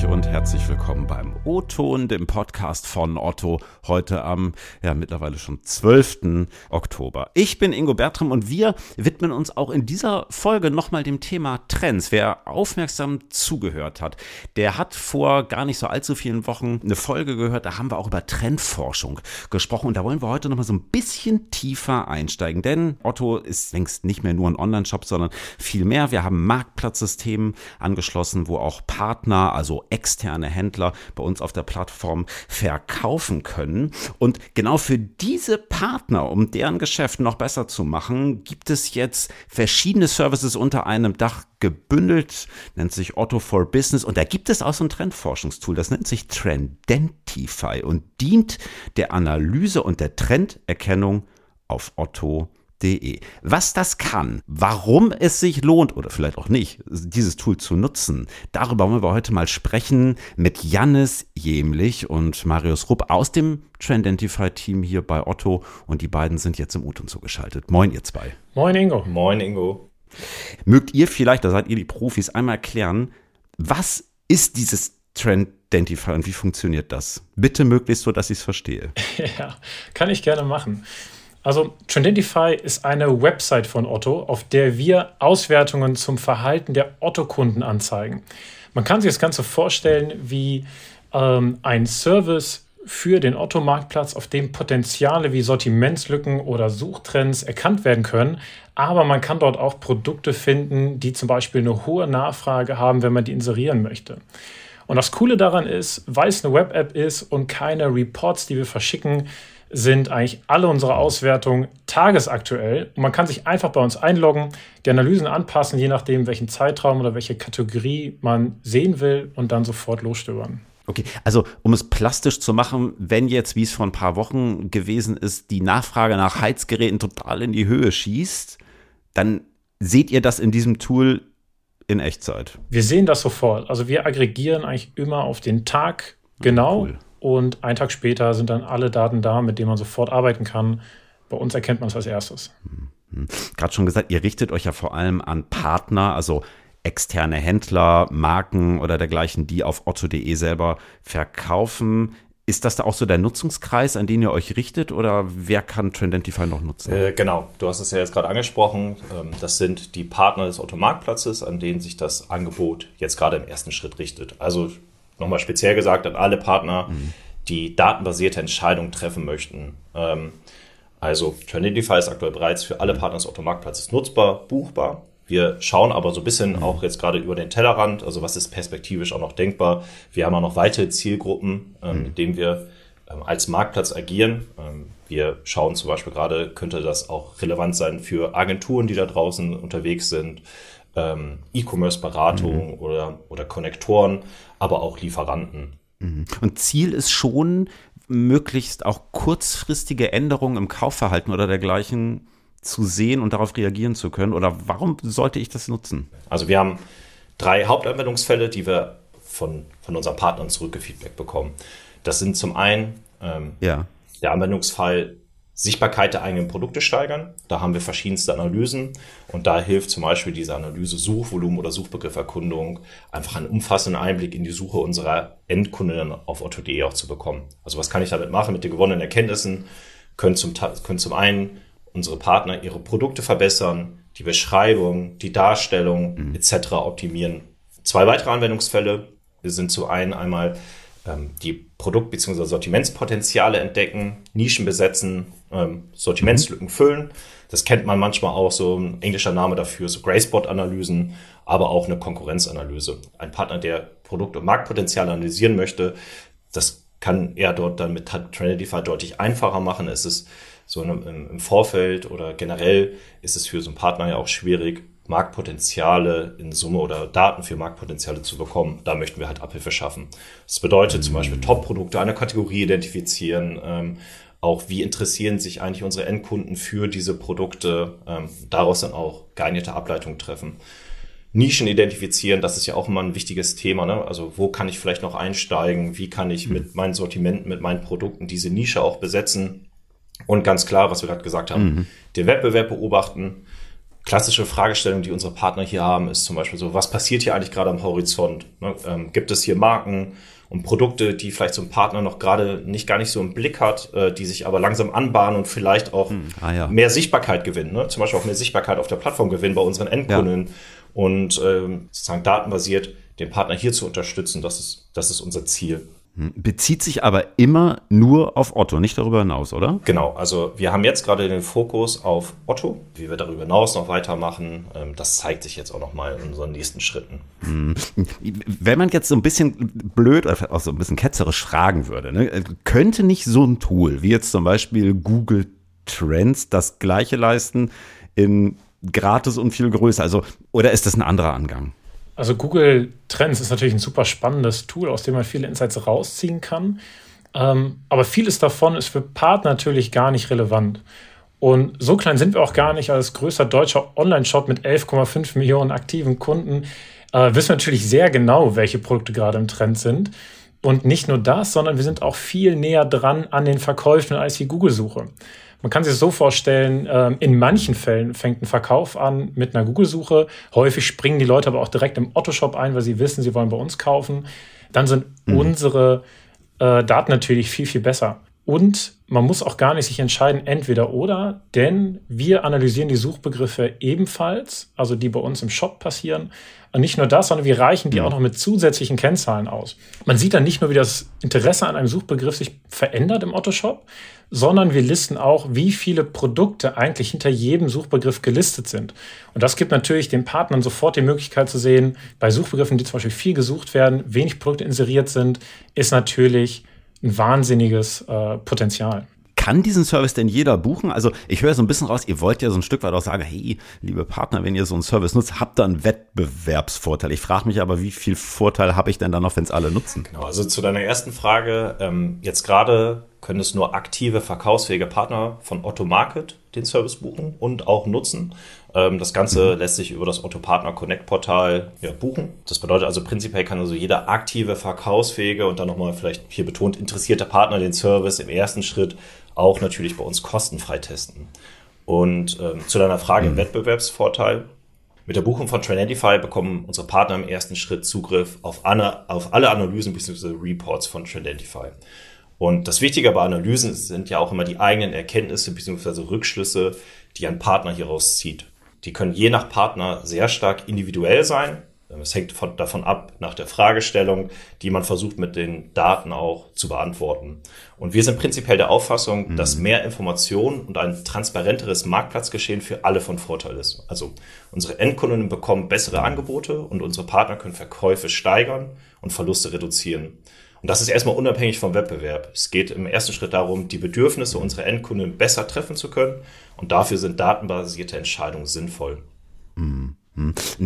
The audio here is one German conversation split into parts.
durch und herzlich willkommen beim O-Ton, dem Podcast von Otto, heute am ja mittlerweile schon 12. Oktober. Ich bin Ingo Bertram und wir widmen uns auch in dieser Folge nochmal dem Thema Trends. Wer aufmerksam zugehört hat, der hat vor gar nicht so allzu vielen Wochen eine Folge gehört, da haben wir auch über Trendforschung gesprochen und da wollen wir heute nochmal so ein bisschen tiefer einsteigen, denn Otto ist längst nicht mehr nur ein Online-Shop, sondern viel mehr. Wir haben Marktplatzsystemen angeschlossen, wo auch Partner, also externe Händler bei uns auf der Plattform verkaufen können. Und genau für diese Partner, um deren Geschäft noch besser zu machen, gibt es jetzt verschiedene Services unter einem Dach gebündelt, nennt sich Otto for Business und da gibt es auch so ein Trendforschungstool, das nennt sich Trendentify und dient der Analyse und der Trenderkennung auf Otto De. Was das kann, warum es sich lohnt oder vielleicht auch nicht, dieses Tool zu nutzen, darüber wollen wir heute mal sprechen mit Jannis Jemlich und Marius Rupp aus dem Trendentify-Team hier bei Otto und die beiden sind jetzt im Uton zugeschaltet. Moin, ihr zwei. Moin, Ingo. Moin, Ingo. Mögt ihr vielleicht, da seid ihr die Profis, einmal erklären, was ist dieses Trendentify und wie funktioniert das? Bitte möglichst so, dass ich es verstehe. Ja, kann ich gerne machen. Also Trendentify ist eine Website von Otto, auf der wir Auswertungen zum Verhalten der Otto-Kunden anzeigen. Man kann sich das Ganze vorstellen wie ähm, ein Service für den Otto-Marktplatz, auf dem Potenziale wie Sortimentslücken oder Suchtrends erkannt werden können. Aber man kann dort auch Produkte finden, die zum Beispiel eine hohe Nachfrage haben, wenn man die inserieren möchte. Und das Coole daran ist, weil es eine Web-App ist und keine Reports, die wir verschicken, sind eigentlich alle unsere Auswertungen tagesaktuell. Und man kann sich einfach bei uns einloggen, die Analysen anpassen, je nachdem, welchen Zeitraum oder welche Kategorie man sehen will und dann sofort losstöbern. Okay, also um es plastisch zu machen, wenn jetzt, wie es vor ein paar Wochen gewesen ist, die Nachfrage nach Heizgeräten total in die Höhe schießt, dann seht ihr das in diesem Tool in Echtzeit. Wir sehen das sofort. Also wir aggregieren eigentlich immer auf den Tag genau. Cool und einen Tag später sind dann alle Daten da, mit denen man sofort arbeiten kann. Bei uns erkennt man es als erstes. Mhm. Gerade schon gesagt, ihr richtet euch ja vor allem an Partner, also externe Händler, Marken oder dergleichen, die auf otto.de selber verkaufen. Ist das da auch so der Nutzungskreis, an den ihr euch richtet oder wer kann Trendentify noch nutzen? Äh, genau, du hast es ja jetzt gerade angesprochen. Ähm, das sind die Partner des Otto-Marktplatzes, an denen sich das Angebot jetzt gerade im ersten Schritt richtet. Also nochmal speziell gesagt an alle Partner, mhm. die datenbasierte Entscheidungen treffen möchten. Ähm, also Trenidify ist aktuell bereits für alle Partner des Automarktplatzes nutzbar, buchbar. Wir schauen aber so ein bisschen mhm. auch jetzt gerade über den Tellerrand, also was ist perspektivisch auch noch denkbar. Wir haben auch noch weitere Zielgruppen, ähm, mhm. mit denen wir ähm, als Marktplatz agieren. Ähm, wir schauen zum Beispiel gerade, könnte das auch relevant sein für Agenturen, die da draußen unterwegs sind, ähm, E-Commerce-Beratung mhm. oder, oder Konnektoren, aber auch Lieferanten. Mhm. Und Ziel ist schon, möglichst auch kurzfristige Änderungen im Kaufverhalten oder dergleichen zu sehen und darauf reagieren zu können? Oder warum sollte ich das nutzen? Also wir haben drei Hauptanwendungsfälle, die wir von, von unseren Partnern zurückgefeedback bekommen. Das sind zum einen ähm, ja. der Anwendungsfall Sichtbarkeit der eigenen Produkte steigern. Da haben wir verschiedenste Analysen und da hilft zum Beispiel diese Analyse Suchvolumen oder Suchbegrifferkundung einfach einen umfassenden Einblick in die Suche unserer Endkunden auf otto.de auch zu bekommen. Also was kann ich damit machen mit den gewonnenen Erkenntnissen? Können zum, können zum einen unsere Partner ihre Produkte verbessern, die Beschreibung, die Darstellung mhm. etc. optimieren. Zwei weitere Anwendungsfälle sind zu einen einmal ähm, die Produkt- bzw. Sortimentspotenziale entdecken, Nischen besetzen, ähm, Sortimentslücken mhm. füllen. Das kennt man manchmal auch, so ein englischer Name dafür, so Greyspot-Analysen, aber auch eine Konkurrenzanalyse. Ein Partner, der Produkt- und Marktpotenziale analysieren möchte, das kann er dort dann mit Trinidify deutlich einfacher machen. Es ist so im Vorfeld oder generell ist es für so einen Partner ja auch schwierig, Marktpotenziale in Summe oder Daten für Marktpotenziale zu bekommen. Da möchten wir halt Abhilfe schaffen. Das bedeutet zum Beispiel Top-Produkte einer Kategorie identifizieren, ähm, auch wie interessieren sich eigentlich unsere Endkunden für diese Produkte, ähm, daraus dann auch geeignete Ableitungen treffen. Nischen identifizieren, das ist ja auch immer ein wichtiges Thema. Ne? Also wo kann ich vielleicht noch einsteigen? Wie kann ich mit meinen Sortimenten, mit meinen Produkten diese Nische auch besetzen? Und ganz klar, was wir gerade gesagt haben, mhm. den Wettbewerb beobachten, klassische Fragestellung, die unsere Partner hier haben, ist zum Beispiel so, was passiert hier eigentlich gerade am Horizont? Ne? Ähm, gibt es hier Marken und Produkte, die vielleicht so ein Partner noch gerade nicht gar nicht so im Blick hat, äh, die sich aber langsam anbahnen und vielleicht auch hm, ah, ja. mehr Sichtbarkeit gewinnen, ne? zum Beispiel auch mehr Sichtbarkeit auf der Plattform gewinnen bei unseren Endkunden ja. und ähm, sozusagen datenbasiert den Partner hier zu unterstützen. Das ist, das ist unser Ziel. Hm, bezieht sich aber immer nur auf Otto, nicht darüber hinaus, oder? Genau, also wir haben jetzt gerade den Fokus auf Otto. Wie wir darüber hinaus noch weitermachen, ähm, das zeigt sich jetzt auch nochmal in unseren nächsten Schritten. Hm. Wenn man jetzt so ein bisschen blöd oder auch so ein bisschen ketzerisch fragen würde, ne, könnte nicht so ein Tool wie jetzt zum Beispiel Google Trends das gleiche leisten in gratis und viel größer? Also, oder ist das ein anderer Angang? Also Google Trends ist natürlich ein super spannendes Tool, aus dem man viele Insights rausziehen kann. Ähm, aber vieles davon ist für Partner natürlich gar nicht relevant. Und so klein sind wir auch gar nicht als größter deutscher Online-Shop mit 11,5 Millionen aktiven Kunden. Äh, wissen wir natürlich sehr genau, welche Produkte gerade im Trend sind. Und nicht nur das, sondern wir sind auch viel näher dran an den Verkäufen als die Google-Suche. Man kann sich das so vorstellen, ähm, in manchen Fällen fängt ein Verkauf an mit einer Google-Suche. Häufig springen die Leute aber auch direkt im Otto-Shop ein, weil sie wissen, sie wollen bei uns kaufen. Dann sind mhm. unsere äh, Daten natürlich viel, viel besser. Und man muss auch gar nicht sich entscheiden, entweder oder, denn wir analysieren die Suchbegriffe ebenfalls, also die bei uns im Shop passieren. Und nicht nur das, sondern wir reichen die auch noch mit zusätzlichen Kennzahlen aus. Man sieht dann nicht nur, wie das Interesse an einem Suchbegriff sich verändert im Otto-Shop, sondern wir listen auch, wie viele Produkte eigentlich hinter jedem Suchbegriff gelistet sind. Und das gibt natürlich den Partnern sofort die Möglichkeit zu sehen, bei Suchbegriffen, die zum Beispiel viel gesucht werden, wenig Produkte inseriert sind, ist natürlich ein wahnsinniges äh, Potenzial. Kann diesen Service denn jeder buchen? Also ich höre so ein bisschen raus, ihr wollt ja so ein Stück weit auch sagen, hey, liebe Partner, wenn ihr so einen Service nutzt, habt ihr einen Wettbewerbsvorteil. Ich frage mich aber, wie viel Vorteil habe ich denn dann noch, wenn es alle nutzen? Genau, also zu deiner ersten Frage, ähm, jetzt gerade können es nur aktive, verkaufsfähige Partner von Otto Market den Service buchen und auch nutzen. Ähm, das Ganze mhm. lässt sich über das Otto Partner Connect Portal ja, buchen. Das bedeutet also prinzipiell kann also jeder aktive, verkaufsfähige und dann nochmal vielleicht hier betont interessierte Partner den Service im ersten Schritt auch natürlich bei uns kostenfrei testen. Und ähm, zu deiner Frage mhm. im Wettbewerbsvorteil. Mit der Buchung von Trendify bekommen unsere Partner im ersten Schritt Zugriff auf, alle, auf alle Analysen bzw. Reports von Trendify. Und das Wichtige bei Analysen sind ja auch immer die eigenen Erkenntnisse bzw. Rückschlüsse, die ein Partner hieraus zieht. Die können je nach Partner sehr stark individuell sein. Es hängt von, davon ab nach der Fragestellung, die man versucht mit den Daten auch zu beantworten. Und wir sind prinzipiell der Auffassung, mhm. dass mehr Informationen und ein transparenteres Marktplatzgeschehen für alle von Vorteil ist. Also unsere Endkunden bekommen bessere Angebote und unsere Partner können Verkäufe steigern und Verluste reduzieren. Und das ist erstmal unabhängig vom Wettbewerb. Es geht im ersten Schritt darum, die Bedürfnisse unserer Endkunden besser treffen zu können. Und dafür sind datenbasierte Entscheidungen sinnvoll. Mhm.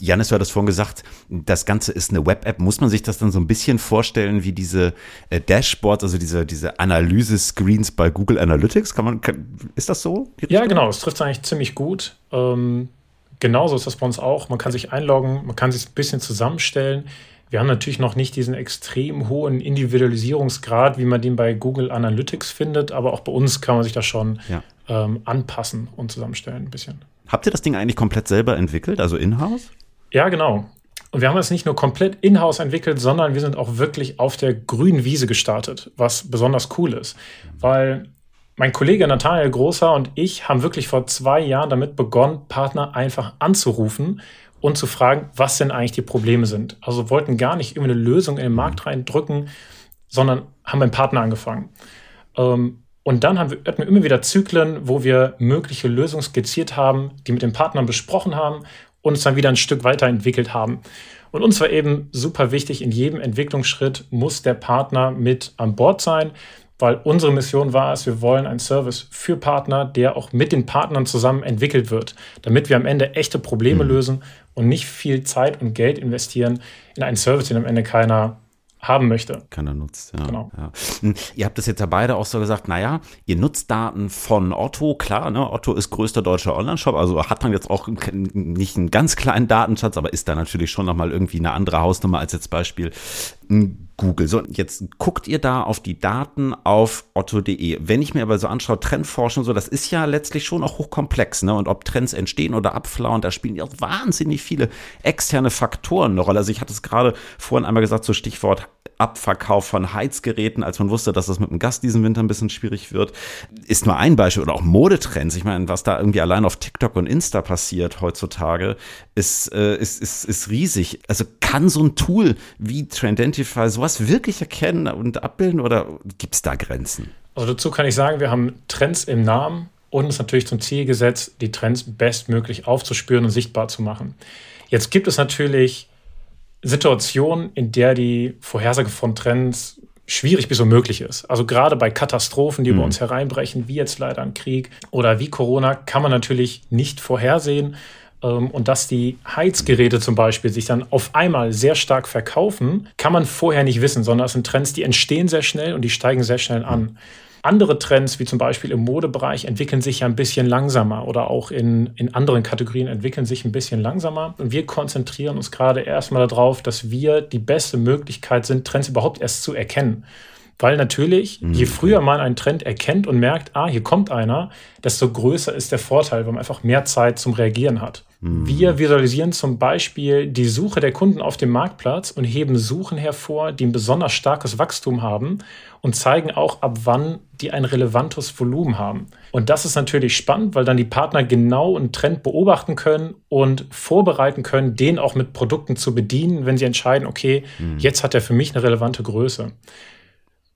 Janis, du hattest vorhin gesagt, das Ganze ist eine Web-App. Muss man sich das dann so ein bisschen vorstellen wie diese äh, Dashboards, also diese, diese Analyse-Screens bei Google Analytics? Kann man, kann, ist das so? Ja, genau. Es trifft eigentlich ziemlich gut. Ähm, genauso ist das bei uns auch. Man kann sich einloggen, man kann sich ein bisschen zusammenstellen. Wir haben natürlich noch nicht diesen extrem hohen Individualisierungsgrad, wie man den bei Google Analytics findet, aber auch bei uns kann man sich das schon ja. ähm, anpassen und zusammenstellen ein bisschen. Habt ihr das Ding eigentlich komplett selber entwickelt, also in-house? Ja, genau. Und wir haben es nicht nur komplett in-house entwickelt, sondern wir sind auch wirklich auf der grünen Wiese gestartet, was besonders cool ist. Weil mein Kollege Nathanael Großer und ich haben wirklich vor zwei Jahren damit begonnen, Partner einfach anzurufen und zu fragen, was denn eigentlich die Probleme sind. Also wollten gar nicht immer eine Lösung in den Markt reindrücken, sondern haben beim Partner angefangen. Ähm, und dann haben wir, hatten wir immer wieder Zyklen, wo wir mögliche Lösungen skizziert haben, die mit den Partnern besprochen haben und uns dann wieder ein Stück weiterentwickelt haben. Und uns war eben super wichtig, in jedem Entwicklungsschritt muss der Partner mit an Bord sein, weil unsere Mission war es, wir wollen einen Service für Partner, der auch mit den Partnern zusammen entwickelt wird, damit wir am Ende echte Probleme mhm. lösen und nicht viel Zeit und Geld investieren in einen Service, den am Ende keiner haben möchte. Keiner nutzt, ja. Genau. ja. Hm, ihr habt das jetzt ja beide auch so gesagt, naja, ihr nutzt Daten von Otto, klar, ne? Otto ist größter deutscher Online-Shop, also hat man jetzt auch nicht einen ganz kleinen Datenschatz, aber ist da natürlich schon nochmal irgendwie eine andere Hausnummer als jetzt Beispiel Google. So, jetzt guckt ihr da auf die Daten auf otto.de. Wenn ich mir aber so anschaue, Trendforschung, so, das ist ja letztlich schon auch hochkomplex, ne? Und ob Trends entstehen oder abflauen, da spielen ja wahnsinnig viele externe Faktoren eine Rolle. Also ich hatte es gerade vorhin einmal gesagt, so Stichwort Abverkauf von Heizgeräten, als man wusste, dass das mit dem Gas diesen Winter ein bisschen schwierig wird, ist nur ein Beispiel. Oder auch Modetrends. Ich meine, was da irgendwie allein auf TikTok und Insta passiert heutzutage, ist, äh, ist, ist, ist riesig. Also kann so ein Tool wie Trendentify sowas wirklich erkennen und abbilden oder gibt es da Grenzen? Also dazu kann ich sagen, wir haben Trends im Namen und uns natürlich zum Ziel gesetzt, die Trends bestmöglich aufzuspüren und sichtbar zu machen. Jetzt gibt es natürlich Situation, in der die Vorhersage von Trends schwierig bis unmöglich ist. Also gerade bei Katastrophen, die mhm. über uns hereinbrechen, wie jetzt leider ein Krieg oder wie Corona, kann man natürlich nicht vorhersehen. Ähm, und dass die Heizgeräte zum Beispiel sich dann auf einmal sehr stark verkaufen, kann man vorher nicht wissen, sondern es sind Trends, die entstehen sehr schnell und die steigen sehr schnell an. Andere Trends, wie zum Beispiel im Modebereich, entwickeln sich ja ein bisschen langsamer oder auch in, in anderen Kategorien entwickeln sich ein bisschen langsamer. Und wir konzentrieren uns gerade erstmal darauf, dass wir die beste Möglichkeit sind, Trends überhaupt erst zu erkennen. Weil natürlich, mhm. je früher man einen Trend erkennt und merkt, ah, hier kommt einer, desto größer ist der Vorteil, weil man einfach mehr Zeit zum Reagieren hat. Mhm. Wir visualisieren zum Beispiel die Suche der Kunden auf dem Marktplatz und heben Suchen hervor, die ein besonders starkes Wachstum haben und zeigen auch, ab wann die ein relevantes Volumen haben. Und das ist natürlich spannend, weil dann die Partner genau einen Trend beobachten können und vorbereiten können, den auch mit Produkten zu bedienen, wenn sie entscheiden, okay, mhm. jetzt hat er für mich eine relevante Größe.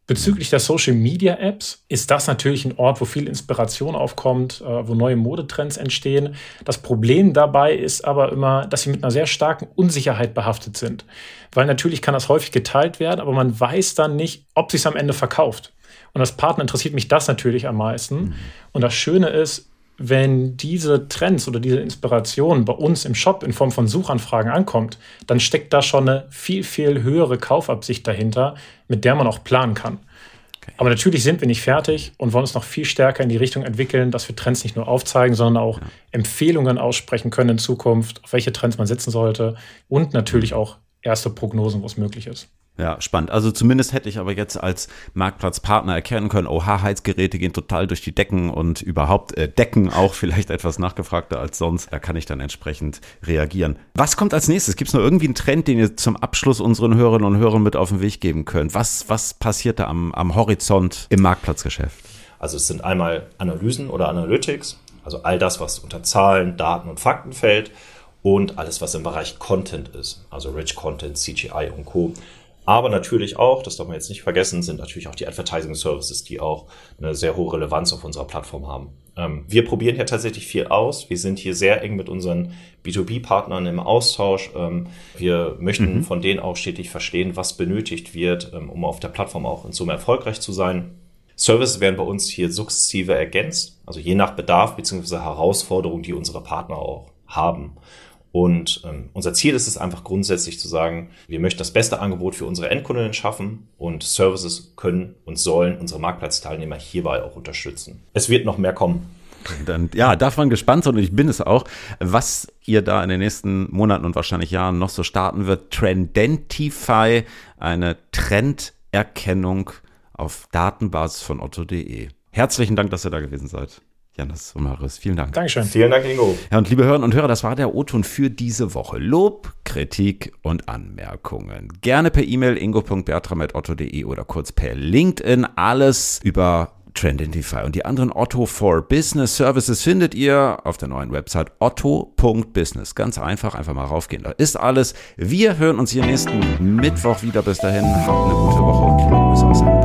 Bezüglich der Social Media Apps ist das natürlich ein Ort, wo viel Inspiration aufkommt, äh, wo neue Modetrends entstehen. Das Problem dabei ist aber immer, dass sie mit einer sehr starken Unsicherheit behaftet sind. Weil natürlich kann das häufig geteilt werden, aber man weiß dann nicht, ob sich es am Ende verkauft. Und als Partner interessiert mich das natürlich am meisten. Mhm. Und das Schöne ist, wenn diese Trends oder diese Inspiration bei uns im Shop in Form von Suchanfragen ankommt, dann steckt da schon eine viel, viel höhere Kaufabsicht dahinter, mit der man auch planen kann. Okay. Aber natürlich sind wir nicht fertig und wollen uns noch viel stärker in die Richtung entwickeln, dass wir Trends nicht nur aufzeigen, sondern auch ja. Empfehlungen aussprechen können in Zukunft, auf welche Trends man setzen sollte und natürlich auch erste Prognosen, wo es möglich ist. Ja, spannend. Also zumindest hätte ich aber jetzt als Marktplatzpartner erkennen können, oha, Heizgeräte gehen total durch die Decken und überhaupt äh, Decken auch vielleicht etwas nachgefragter als sonst. Da kann ich dann entsprechend reagieren. Was kommt als nächstes? Gibt es noch irgendwie einen Trend, den ihr zum Abschluss unseren Hörerinnen und Hörern mit auf den Weg geben könnt? Was, was passiert da am, am Horizont im Marktplatzgeschäft? Also es sind einmal Analysen oder Analytics, also all das, was unter Zahlen, Daten und Fakten fällt und alles, was im Bereich Content ist, also Rich Content, CGI und Co. Aber natürlich auch, das darf man jetzt nicht vergessen, sind natürlich auch die Advertising Services, die auch eine sehr hohe Relevanz auf unserer Plattform haben. Ähm, wir probieren hier tatsächlich viel aus. Wir sind hier sehr eng mit unseren B2B-Partnern im Austausch. Ähm, wir möchten mhm. von denen auch stetig verstehen, was benötigt wird, ähm, um auf der Plattform auch in Summe erfolgreich zu sein. Services werden bei uns hier sukzessive ergänzt, also je nach Bedarf bzw. Herausforderung, die unsere Partner auch haben. Und ähm, unser Ziel ist es einfach grundsätzlich zu sagen, wir möchten das beste Angebot für unsere Endkundinnen schaffen und Services können und sollen unsere Marktplatzteilnehmer hierbei auch unterstützen. Es wird noch mehr kommen. Dann, ja, darf man gespannt sein und ich bin es auch, was ihr da in den nächsten Monaten und wahrscheinlich Jahren noch so starten wird. Trendentify, eine Trenderkennung auf Datenbasis von otto.de. Herzlichen Dank, dass ihr da gewesen seid. Janis Somaris. Vielen Dank. Dankeschön. Vielen Dank, Ingo. Ja, und liebe Hörerinnen und Hörer, das war der O-Ton für diese Woche. Lob, Kritik und Anmerkungen. Gerne per E-Mail ingo.bertram.otto.de oder kurz per LinkedIn. Alles über Trendify. Und die anderen Otto for Business Services findet ihr auf der neuen Website otto.business. Ganz einfach, einfach mal raufgehen. Da ist alles. Wir hören uns hier nächsten Mittwoch wieder. Bis dahin, habt eine gute Woche und liebe Grüße aus